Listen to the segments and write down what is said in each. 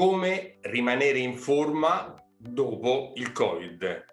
come rimanere in forma dopo il Covid.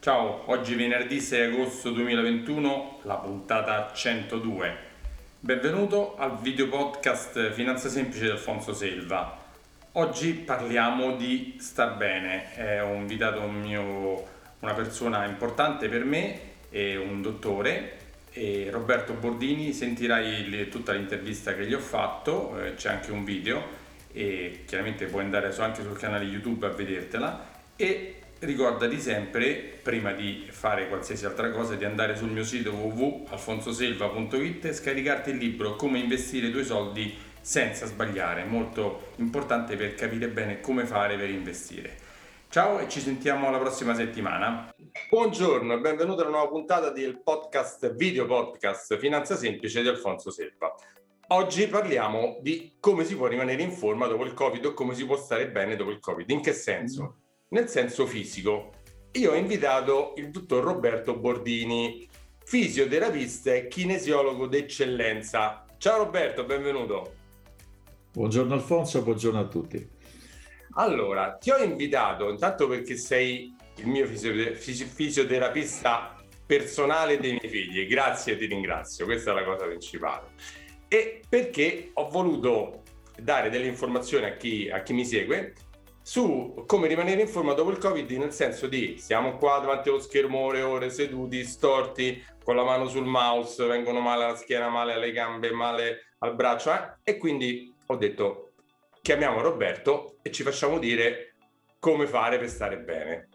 Ciao, oggi venerdì 6 agosto 2021, la puntata 102. Benvenuto al video podcast Finanza Semplice di Alfonso Selva. Oggi parliamo di star bene. È un invitato mio, una persona importante per me, è un dottore, e Roberto Bordini. Sentirai tutta l'intervista che gli ho fatto, eh, c'è anche un video e chiaramente puoi andare anche sul canale YouTube a vedertela e ricordati sempre prima di fare qualsiasi altra cosa di andare sul mio sito www.alfonsoselva.it e scaricarti il libro Come investire i tuoi soldi senza sbagliare, molto importante per capire bene come fare per investire. Ciao e ci sentiamo la prossima settimana. Buongiorno e benvenuto alla nuova puntata del podcast, video podcast Finanza Semplice di Alfonso Selva. Oggi parliamo di come si può rimanere in forma dopo il Covid o come si può stare bene dopo il Covid. In che senso? Nel senso fisico. Io ho invitato il dottor Roberto Bordini, fisioterapista e kinesiologo d'eccellenza. Ciao Roberto, benvenuto. Buongiorno Alfonso, buongiorno a tutti. Allora, ti ho invitato intanto perché sei il mio fisioterapista personale dei miei figli. Grazie e ti ringrazio, questa è la cosa principale e perché ho voluto dare delle informazioni a chi, a chi mi segue su come rimanere in forma dopo il Covid, nel senso di siamo qua davanti allo schermo ore ore seduti, storti, con la mano sul mouse, vengono male alla schiena, male alle gambe, male al braccio, eh? e quindi ho detto chiamiamo Roberto e ci facciamo dire come fare per stare bene.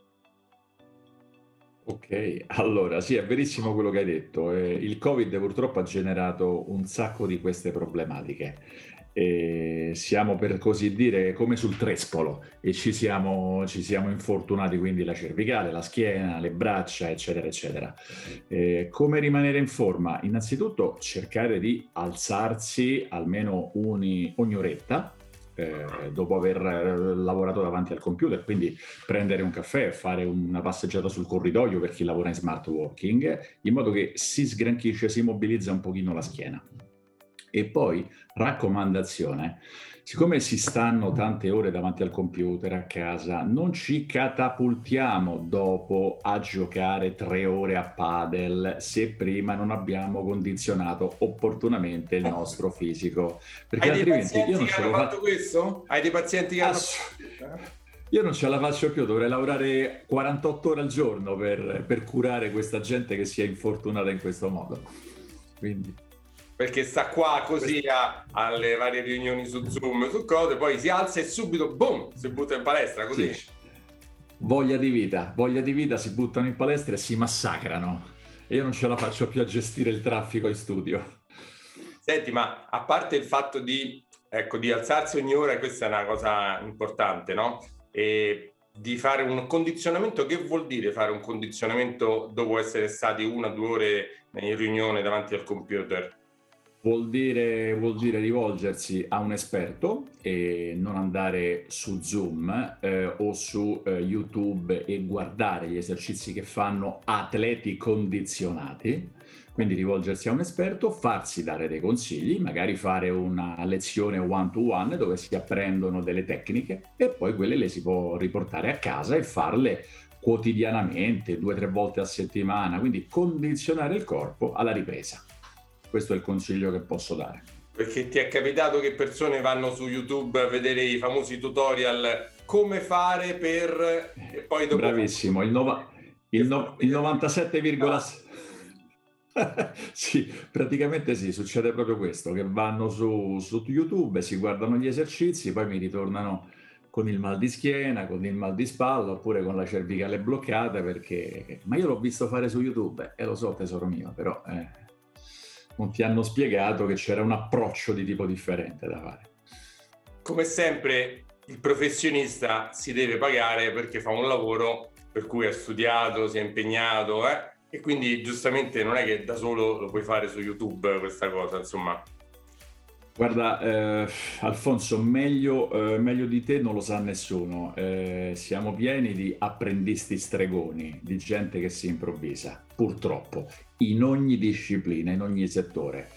Ok, allora sì, è verissimo quello che hai detto. Eh, il Covid purtroppo ha generato un sacco di queste problematiche. E siamo per così dire come sul trespolo e ci siamo, ci siamo infortunati quindi la cervicale, la schiena, le braccia, eccetera, eccetera. Eh, come rimanere in forma? Innanzitutto cercare di alzarsi almeno uni, ogni oretta eh, dopo aver eh, lavorato davanti al computer, quindi prendere un caffè, fare una passeggiata sul corridoio per chi lavora in smart working, in modo che si sgranchisce, si mobilizza un pochino la schiena. E poi, raccomandazione, siccome si stanno tante ore davanti al computer a casa, non ci catapultiamo dopo a giocare tre ore a padel se prima non abbiamo condizionato opportunamente il nostro fisico. Perché Hai altrimenti io non ce l'ho fatto questo? Hai dei pazienti che Ass- hanno io non ce la faccio più, dovrei lavorare 48 ore al giorno per, per curare questa gente che si è infortunata in questo modo. Quindi perché sta qua così a, alle varie riunioni su Zoom, su cose, poi si alza e subito, boom, si butta in palestra così. Sì. Voglia di vita, voglia di vita, si buttano in palestra e si massacrano. E io non ce la faccio più a gestire il traffico in studio. Senti, ma a parte il fatto di, ecco, di alzarsi ogni ora, questa è una cosa importante, no? E di fare un condizionamento, che vuol dire fare un condizionamento dopo essere stati una o due ore in riunione davanti al computer? Vuol dire, vuol dire, rivolgersi a un esperto e non andare su Zoom eh, o su eh, YouTube e guardare gli esercizi che fanno atleti condizionati. Quindi rivolgersi a un esperto, farsi dare dei consigli, magari fare una lezione one to one dove si apprendono delle tecniche e poi quelle le si può riportare a casa e farle quotidianamente, due o tre volte a settimana, quindi condizionare il corpo alla ripresa. Questo è il consiglio che posso dare. Perché ti è capitato che persone vanno su YouTube a vedere i famosi tutorial come fare per... E poi dopo... Bravissimo, il, nova... il, no... il 97,6... sì, praticamente sì, succede proprio questo, che vanno su, su, YouTube, si guardano gli esercizi, poi mi ritornano con il mal di schiena, con il mal di spalla, oppure con la cervicale bloccata, perché... Ma io l'ho visto fare su YouTube, e lo so tesoro mio, però... Eh non ti hanno spiegato che c'era un approccio di tipo differente da fare. Come sempre, il professionista si deve pagare perché fa un lavoro per cui ha studiato, si è impegnato, eh? e quindi giustamente non è che da solo lo puoi fare su YouTube questa cosa, insomma. Guarda, eh, Alfonso, meglio, eh, meglio, di te non lo sa nessuno. Eh, siamo pieni di apprendisti stregoni, di gente che si improvvisa, purtroppo, in ogni disciplina, in ogni settore.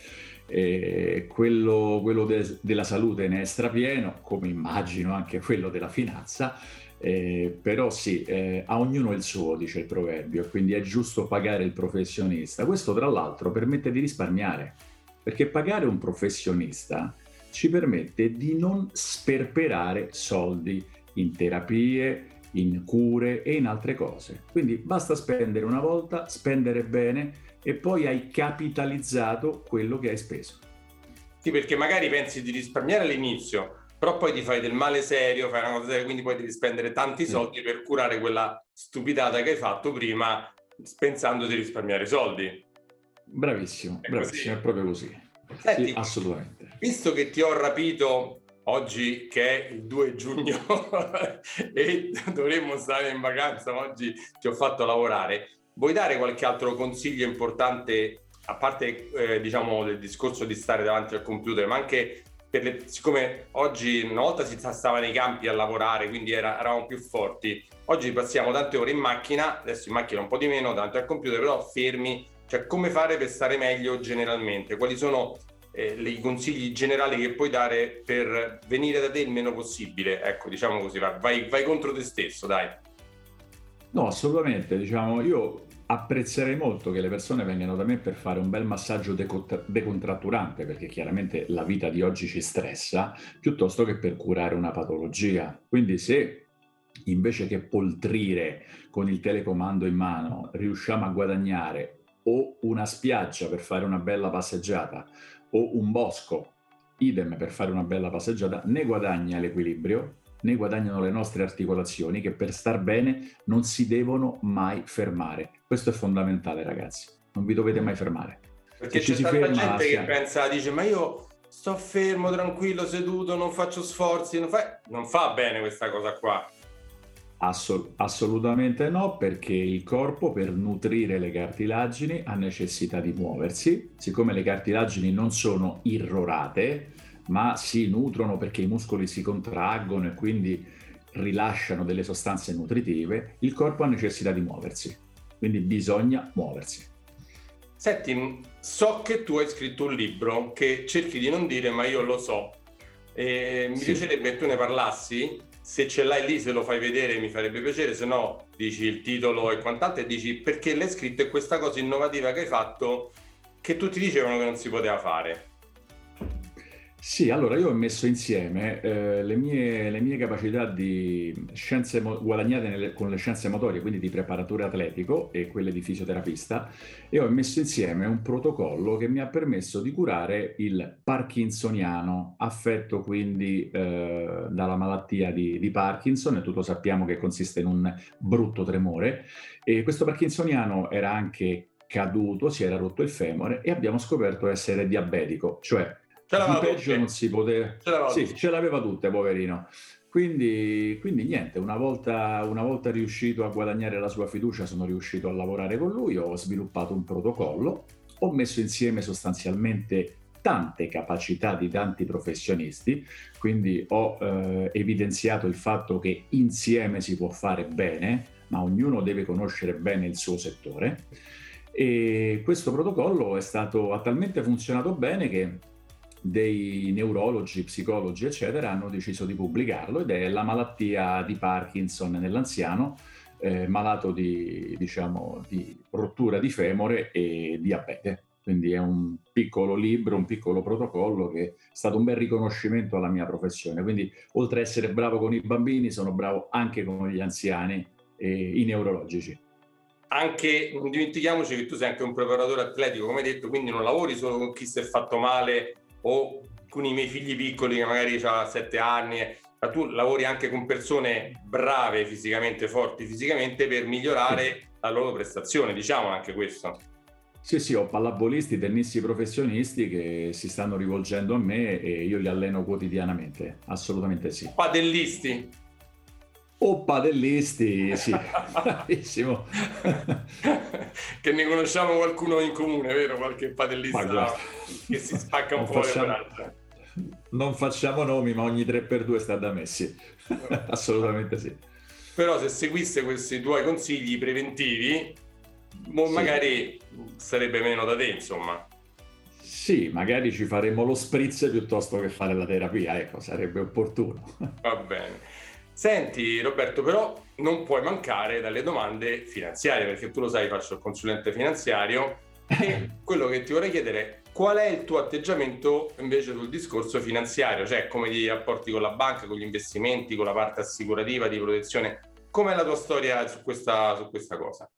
Quello, quello de- della salute ne è strapieno, come immagino anche quello della finanza, eh, però sì, eh, a ognuno il suo, dice il proverbio, quindi è giusto pagare il professionista. Questo tra l'altro permette di risparmiare, perché pagare un professionista ci permette di non sperperare soldi in terapie, in cure e in altre cose. Quindi basta spendere una volta, spendere bene e poi hai capitalizzato quello che hai speso. Sì, perché magari pensi di risparmiare all'inizio, però poi ti fai del male serio, fai una cosa seria, quindi poi devi spendere tanti soldi per curare quella stupidata che hai fatto prima pensando di risparmiare soldi. Bravissimo, è bravissimo, così. è proprio così. Senti, sì, assolutamente. Visto che ti ho rapito oggi che è il 2 giugno e dovremmo stare in vacanza, ma oggi ti ho fatto lavorare, vuoi dare qualche altro consiglio importante, a parte eh, diciamo del discorso di stare davanti al computer, ma anche le, siccome oggi una volta si stava nei campi a lavorare, quindi era, eravamo più forti, oggi passiamo tante ore in macchina, adesso in macchina un po' di meno, davanti al computer, però fermi, cioè come fare per stare meglio generalmente? Quali sono eh, i consigli generali che puoi dare per venire da te il meno possibile? Ecco, diciamo così, vai, vai contro te stesso, dai. No, assolutamente, diciamo, io apprezzerei molto che le persone vengano da me per fare un bel massaggio decontratturante, perché chiaramente la vita di oggi ci stressa, piuttosto che per curare una patologia. Quindi se invece che poltrire con il telecomando in mano riusciamo a guadagnare o una spiaggia per fare una bella passeggiata o un bosco, idem per fare una bella passeggiata, ne guadagna l'equilibrio ne guadagnano le nostre articolazioni che per star bene non si devono mai fermare. Questo è fondamentale, ragazzi. Non vi dovete mai fermare. Perché Se c'è tanta gente che pensa, dice, ma io sto fermo, tranquillo, seduto, non faccio sforzi, non fa, non fa bene questa cosa qua. Assol- assolutamente no, perché il corpo per nutrire le cartilagini ha necessità di muoversi. Siccome le cartilagini non sono irrorate, ma si nutrono perché i muscoli si contraggono e quindi rilasciano delle sostanze nutritive, il corpo ha necessità di muoversi, quindi bisogna muoversi. Senti, so che tu hai scritto un libro che cerchi di non dire, ma io lo so. E mi sì. piacerebbe che tu ne parlassi. Se ce l'hai lì, se lo fai vedere, mi farebbe piacere. Se no, dici il titolo e quant'altro e dici perché l'hai scritto e questa cosa innovativa che hai fatto che tutti dicevano che non si poteva fare. Sì, allora io ho messo insieme eh, le, mie, le, mie, capacità di scienze mo- guadagnate nelle, con le scienze motorie, quindi di preparatore atletico e quelle di fisioterapista, e ho messo insieme un protocollo che mi ha permesso di curare il parkinsoniano, affetto quindi eh, dalla malattia di, di Parkinson, e tutto sappiamo che consiste in un brutto tremore. E questo parkinsoniano era anche caduto, si era rotto il femore e abbiamo scoperto essere diabetico, cioè Ce l'aveva peggio tutte. non si poteva. Ce l'aveva, sì, ce l'aveva tutte, poverino. Quindi, quindi niente, una volta, una volta, riuscito a guadagnare la sua fiducia, sono riuscito a lavorare con lui, ho sviluppato un protocollo, ho messo insieme sostanzialmente tante capacità di tanti professionisti, quindi ho eh, evidenziato il fatto che insieme si può fare bene, ma ognuno deve conoscere bene il suo settore. E questo protocollo è stato, ha talmente funzionato bene che dei neurologi, psicologi, eccetera, hanno deciso di pubblicarlo ed è la malattia di Parkinson nell'anziano, eh, malato di, diciamo, di rottura di femore e diabete. Quindi è un piccolo libro, un piccolo protocollo che è stato un bel riconoscimento alla mia professione. Quindi oltre ad essere bravo con i bambini, sono bravo anche con gli anziani e i neurologici anche non dimentichiamoci che tu sei anche un preparatore atletico, come detto, quindi non lavori solo con chi si è fatto male o con i miei figli piccoli che magari hanno 7 anni, ma tu lavori anche con persone brave fisicamente, forti fisicamente per migliorare la loro prestazione, diciamo anche questo. Sì, sì, ho pallavolisti, tennisti professionisti che si stanno rivolgendo a me e io li alleno quotidianamente, assolutamente sì. Padellisti? O padellisti, sì, bravissimo. che ne conosciamo qualcuno in comune, vero? Qualche padellista che si spacca un po' facciamo. Non facciamo nomi, ma ogni 3x2 sta da Messi. Assolutamente sì. Però se seguisse questi tuoi consigli preventivi, sì. magari sarebbe meno da te, insomma. Sì, magari ci faremo lo spritz piuttosto che fare la terapia, ecco, sarebbe opportuno. Va bene. Senti Roberto, però non puoi mancare dalle domande finanziarie, perché tu lo sai, faccio il consulente finanziario. E quello che ti vorrei chiedere è qual è il tuo atteggiamento invece sul discorso finanziario, cioè come ti rapporti con la banca, con gli investimenti, con la parte assicurativa di protezione, com'è la tua storia su questa, su questa cosa?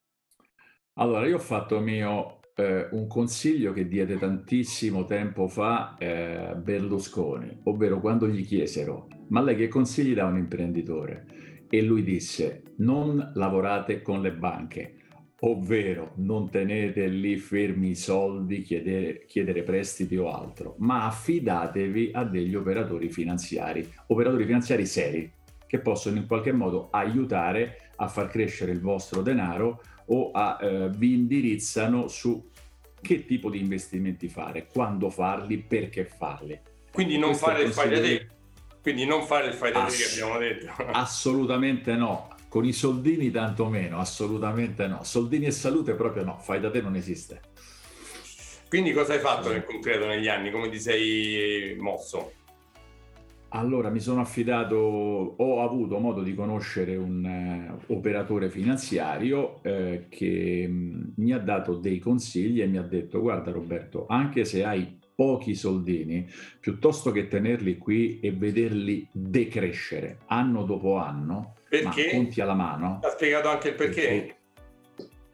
Allora, io ho fatto mio eh, un consiglio che diede tantissimo tempo fa eh, Berlusconi, ovvero quando gli chiesero, ma lei che consigli dà un imprenditore? E lui disse, non lavorate con le banche, ovvero non tenete lì fermi i soldi, chiedere, chiedere prestiti o altro, ma affidatevi a degli operatori finanziari, operatori finanziari seri, che possono in qualche modo aiutare a far crescere il vostro denaro o a, eh, vi indirizzano su che tipo di investimenti fare, quando farli, perché farli. Quindi non Questo fare il fai da te. Quindi non fare il fai da te che abbiamo detto. Assolutamente no. Con i soldini tanto meno, assolutamente no. Soldini e salute proprio no, fai da te non esiste. Quindi cosa hai fatto nel concreto negli anni? Come ti sei mosso? Allora mi sono affidato, ho avuto modo di conoscere un uh, operatore finanziario eh, che mh, mm, mi ha dato dei consigli e mi ha detto guarda Roberto, anche se hai pochi soldini, piuttosto che tenerli qui e vederli decrescere anno dopo anno, perché? ma conti alla mano. Ha spiegato anche il perché. perché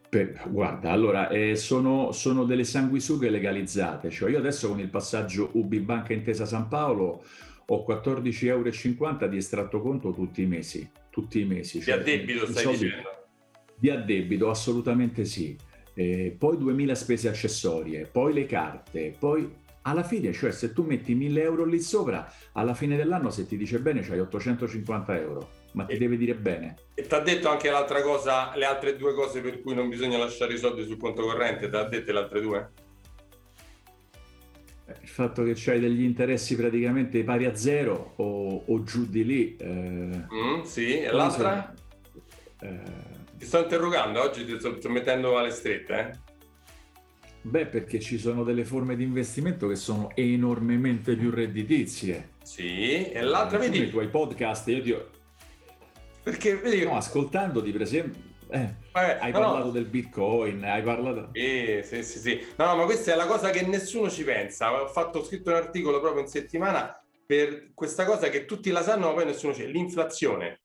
per, guarda, allora, eh, sono, sono, delle sanguisughe legalizzate, cioè io adesso con il passaggio UB Banca Intesa San Paolo ho 14,50 euro di estratto conto tutti i mesi. Tutti i mesi. Cioè, di addebito stai soldi, dicendo? Di addebito, assolutamente sì. Eh, poi 2000 spese accessorie, poi le carte, poi alla fine, cioè se tu metti 1000 euro lì sopra, alla fine dell'anno se ti dice bene c'hai 850 euro, ma ti e, deve dire bene. E ti ha detto anche l'altra cosa, le altre due cose per cui non bisogna lasciare i soldi sul conto corrente, ti ha dette le altre due? Il fatto che c'hai degli interessi praticamente pari a zero o, o giù di lì. Eh, mm, sì, e l'altra? Eh, ti sto interrogando, oggi ti sto, sto mettendo alle strette. Eh? Beh, perché ci sono delle forme di investimento che sono enormemente più redditizie. Sì, e l'altra, eh, vedi... I tuoi podcast, io ti. Perché, vedi... No, ascoltandoti, per esempio eh, Vabbè, hai no, parlato no. del bitcoin, hai parlato... Sì, sì, sì, sì. No, ma questa è la cosa che nessuno ci pensa. Ho fatto ho scritto un articolo proprio in settimana per questa cosa che tutti la sanno, ma poi nessuno c'è. L'inflazione.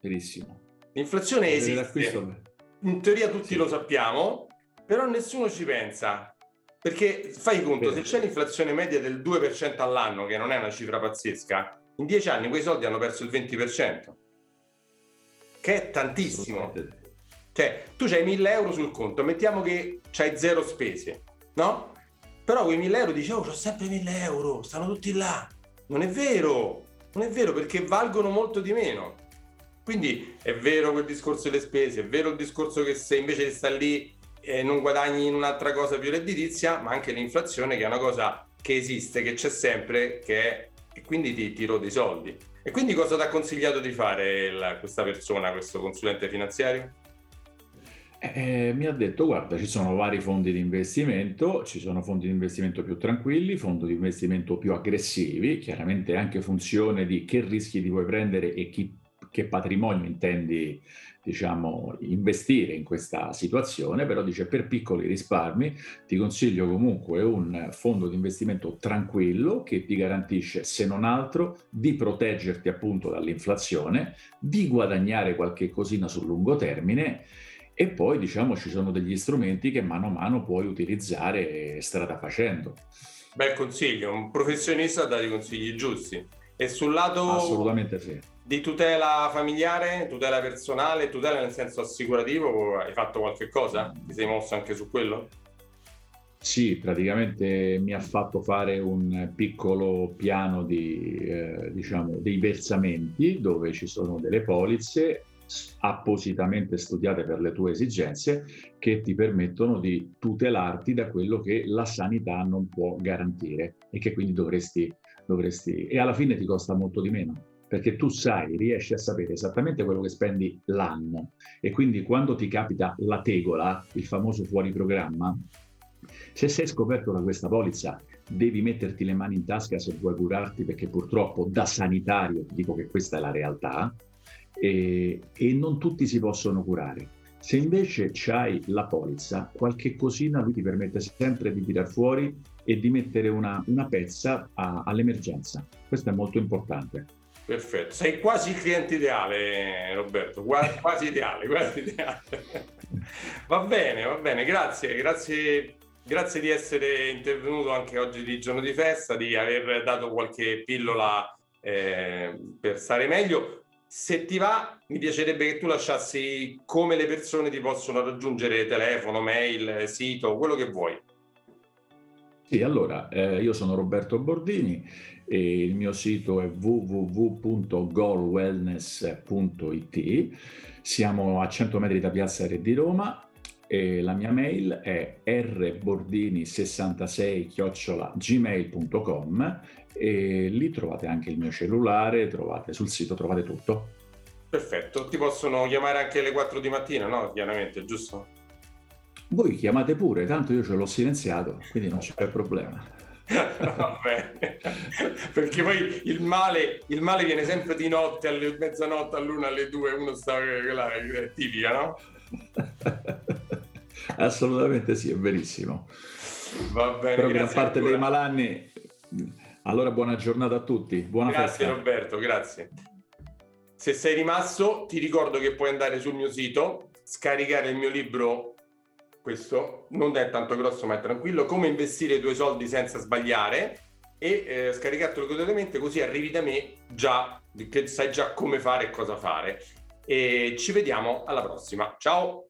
Benissimo. L'inflazione esiste. In teoria tutti sì. lo sappiamo, però nessuno ci pensa. Perché fai conto, Bene. se c'è l'inflazione media del 2% all'anno, che non è una cifra pazzesca, in 10 anni quei soldi hanno perso il 20% che è tantissimo. Cioè, tu hai 1000 euro sul conto, mettiamo che c'hai zero spese, no? Però quei 1000 euro dici, oh, ho sempre 1000 euro, stanno tutti là. Non è vero, non è vero perché valgono molto di meno. Quindi è vero quel discorso delle spese, è vero il discorso che se invece stare lì eh, non guadagni in un'altra cosa più redditizia, ma anche l'inflazione che è una cosa che esiste, che c'è sempre, che è, e quindi ti, ti rode i soldi. E quindi cosa ti ha consigliato di fare la, questa persona, questo consulente finanziario? Eh, eh, mi ha detto guarda ci sono vari fondi di investimento, ci sono fondi di investimento più tranquilli, fondi di investimento più aggressivi, chiaramente anche funzione di che rischi ti vuoi prendere e chi, che patrimonio intendi diciamo, investire in questa situazione, però dice per piccoli risparmi ti consiglio comunque un fondo di investimento tranquillo che ti garantisce, se non altro, di proteggerti appunto dall'inflazione, di guadagnare qualche cosina sul lungo termine e poi diciamo ci sono degli strumenti che mano a mano puoi utilizzare strada facendo. Bel consiglio, un professionista dà i consigli giusti. E sul lato Assolutamente sì di tutela familiare, tutela personale, tutela nel senso assicurativo, hai fatto qualche cosa? Ti sei mosso anche su quello? Sì, praticamente mi ha fatto fare un piccolo piano di, eh, diciamo, dei versamenti dove ci sono delle polizze appositamente studiate per le tue esigenze che ti permettono di tutelarti da quello che la sanità non può garantire e che quindi dovresti, dovresti e alla fine ti costa molto di meno perché tu sai, riesci a sapere esattamente quello che spendi l'anno e quindi quando ti capita la tegola, il famoso fuori programma, Se sei scoperto da questa polizza, devi metterti le mani in tasca se vuoi curarti, perché purtroppo da sanitario dico che questa è la realtà, e, e non tutti si possono curare. Se invece c'hai la polizza, qualche cosina lui ti permette sempre di tirar fuori e di mettere una, una pezza a, all'emergenza. Questo è molto importante. Perfetto, sei quasi il cliente ideale Roberto, quasi, quasi ideale, quasi ideale. Va bene, va bene, grazie, grazie, grazie di essere intervenuto anche oggi di giorno di festa, di aver dato qualche pillola eh, per stare meglio. Se ti va, mi piacerebbe che tu lasciassi come le persone ti possono raggiungere, telefono, mail, sito, quello che vuoi. Sì, allora, eh, io sono Roberto Bordini e il mio sito è www.goalwellness.it. Siamo a 100 metri da Piazza Re di Roma e la mia mail è rbordini66-gmail.com e lì trovate anche il mio cellulare, trovate sul sito, trovate tutto. Perfetto, ti possono chiamare anche alle 4 di mattina, no? Chiaramente, giusto? Voi chiamate pure, tanto io ce l'ho silenziato, quindi non c'è problema. Va bene, perché poi il male, il male viene sempre di notte, alle mezzanotte, all'una, alle due, uno sta là, è tipica, no? Assolutamente sì, è verissimo. Va bene. Però gran parte dei malanni. Allora buona giornata a tutti, buona grazie festa. Roberto, grazie. Se sei rimasto, ti ricordo che puoi andare sul mio sito, scaricare il mio libro questo non è tanto grosso ma è tranquillo, come investire i tuoi soldi senza sbagliare e eh, scaricartelo gratuitamente così arrivi da me già, che sai già come fare e cosa fare. E ci vediamo alla prossima. Ciao!